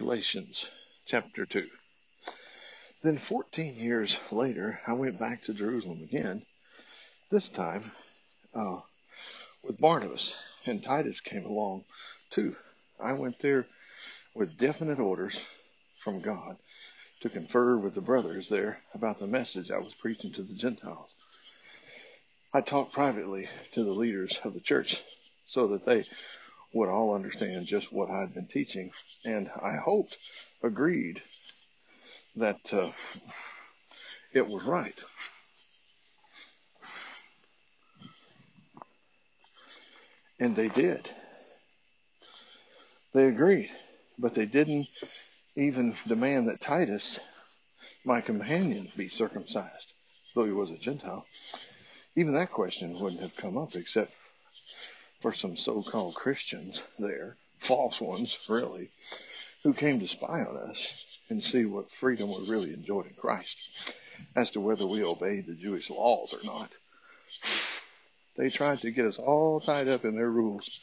Galatians chapter 2. Then 14 years later, I went back to Jerusalem again, this time uh, with Barnabas, and Titus came along too. I went there with definite orders from God to confer with the brothers there about the message I was preaching to the Gentiles. I talked privately to the leaders of the church so that they would all understand just what I'd been teaching, and I hoped, agreed that uh, it was right. And they did. They agreed, but they didn't even demand that Titus, my companion, be circumcised, though he was a Gentile. Even that question wouldn't have come up except for some so-called Christians there, false ones, really, who came to spy on us and see what freedom we really enjoyed in Christ as to whether we obeyed the Jewish laws or not. They tried to get us all tied up in their rules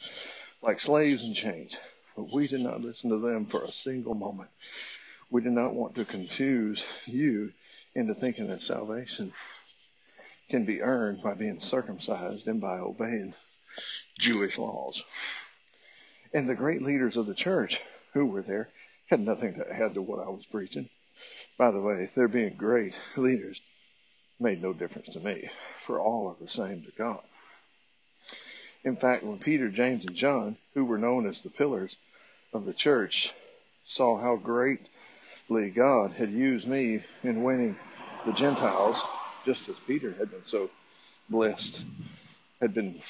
like slaves in chains, but we did not listen to them for a single moment. We did not want to confuse you into thinking that salvation can be earned by being circumcised and by obeying Jewish laws. And the great leaders of the church who were there had nothing to add to what I was preaching. By the way, their being great leaders made no difference to me, for all are the same to God. In fact, when Peter, James, and John, who were known as the pillars of the church, saw how greatly God had used me in winning the Gentiles, just as Peter had been so blessed, had been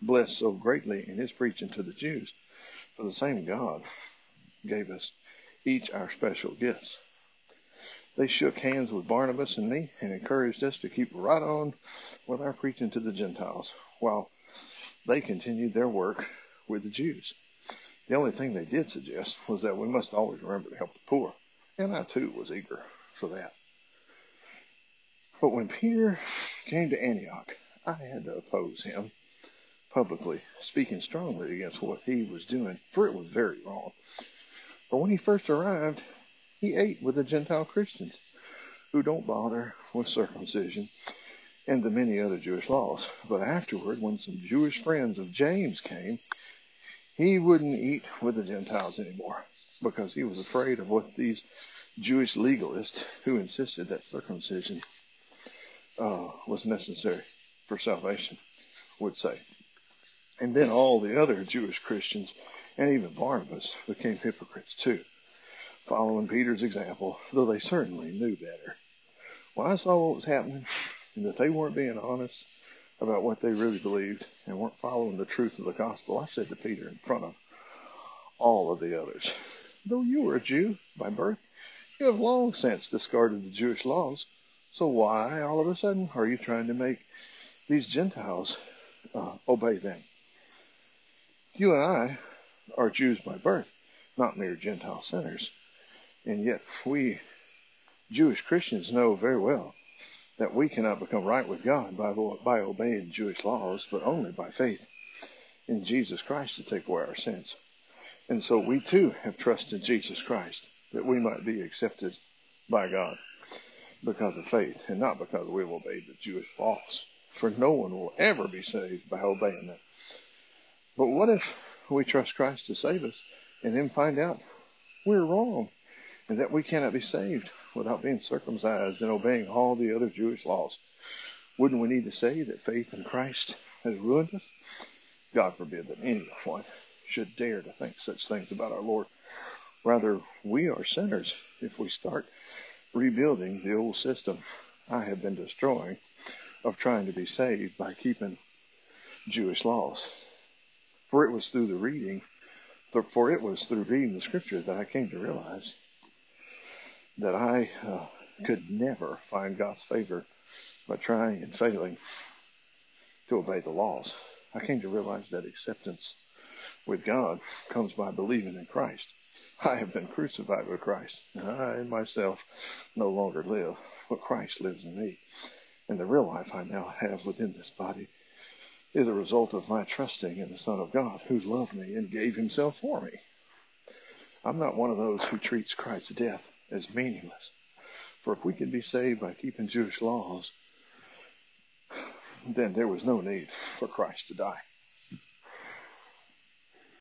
blessed so greatly in his preaching to the Jews. For the same God gave us each our special gifts. They shook hands with Barnabas and me and encouraged us to keep right on with our preaching to the Gentiles while they continued their work with the Jews. The only thing they did suggest was that we must always remember to help the poor, and I too was eager for that. But when Peter came to Antioch, I had to oppose him publicly, speaking strongly against what he was doing, for it was very wrong. But when he first arrived, he ate with the Gentile Christians who don't bother with circumcision and the many other Jewish laws. But afterward, when some Jewish friends of James came, he wouldn't eat with the Gentiles anymore because he was afraid of what these Jewish legalists who insisted that circumcision uh, was necessary for salvation would say. And then all the other Jewish Christians and even Barnabas became hypocrites too, following Peter's example, though they certainly knew better. When I saw what was happening and that they weren't being honest about what they really believed and weren't following the truth of the gospel, I said to Peter in front of all of the others, though you are a Jew by birth, you have long since discarded the Jewish laws. So why, all of a sudden, are you trying to make these Gentiles uh, obey them? You and I are Jews by birth, not mere Gentile sinners. And yet we Jewish Christians know very well that we cannot become right with God by, by obeying Jewish laws, but only by faith in Jesus Christ to take away our sins. And so we too have trusted Jesus Christ that we might be accepted by God because of faith and not because we've obeyed the Jewish laws. For no one will ever be saved by obeying them. But what if we trust Christ to save us and then find out we're wrong and that we cannot be saved without being circumcised and obeying all the other Jewish laws? Wouldn't we need to say that faith in Christ has ruined us? God forbid that anyone should dare to think such things about our Lord. Rather, we are sinners if we start rebuilding the old system I have been destroying of trying to be saved by keeping Jewish laws. For it was through the reading, for it was through reading the scripture that I came to realize that I uh, could never find God's favor by trying and failing to obey the laws. I came to realize that acceptance with God comes by believing in Christ. I have been crucified with Christ, and I myself no longer live, but Christ lives in me. And the real life I now have within this body is a result of my trusting in the Son of God who loved me and gave himself for me. I'm not one of those who treats Christ's death as meaningless. For if we could be saved by keeping Jewish laws, then there was no need for Christ to die.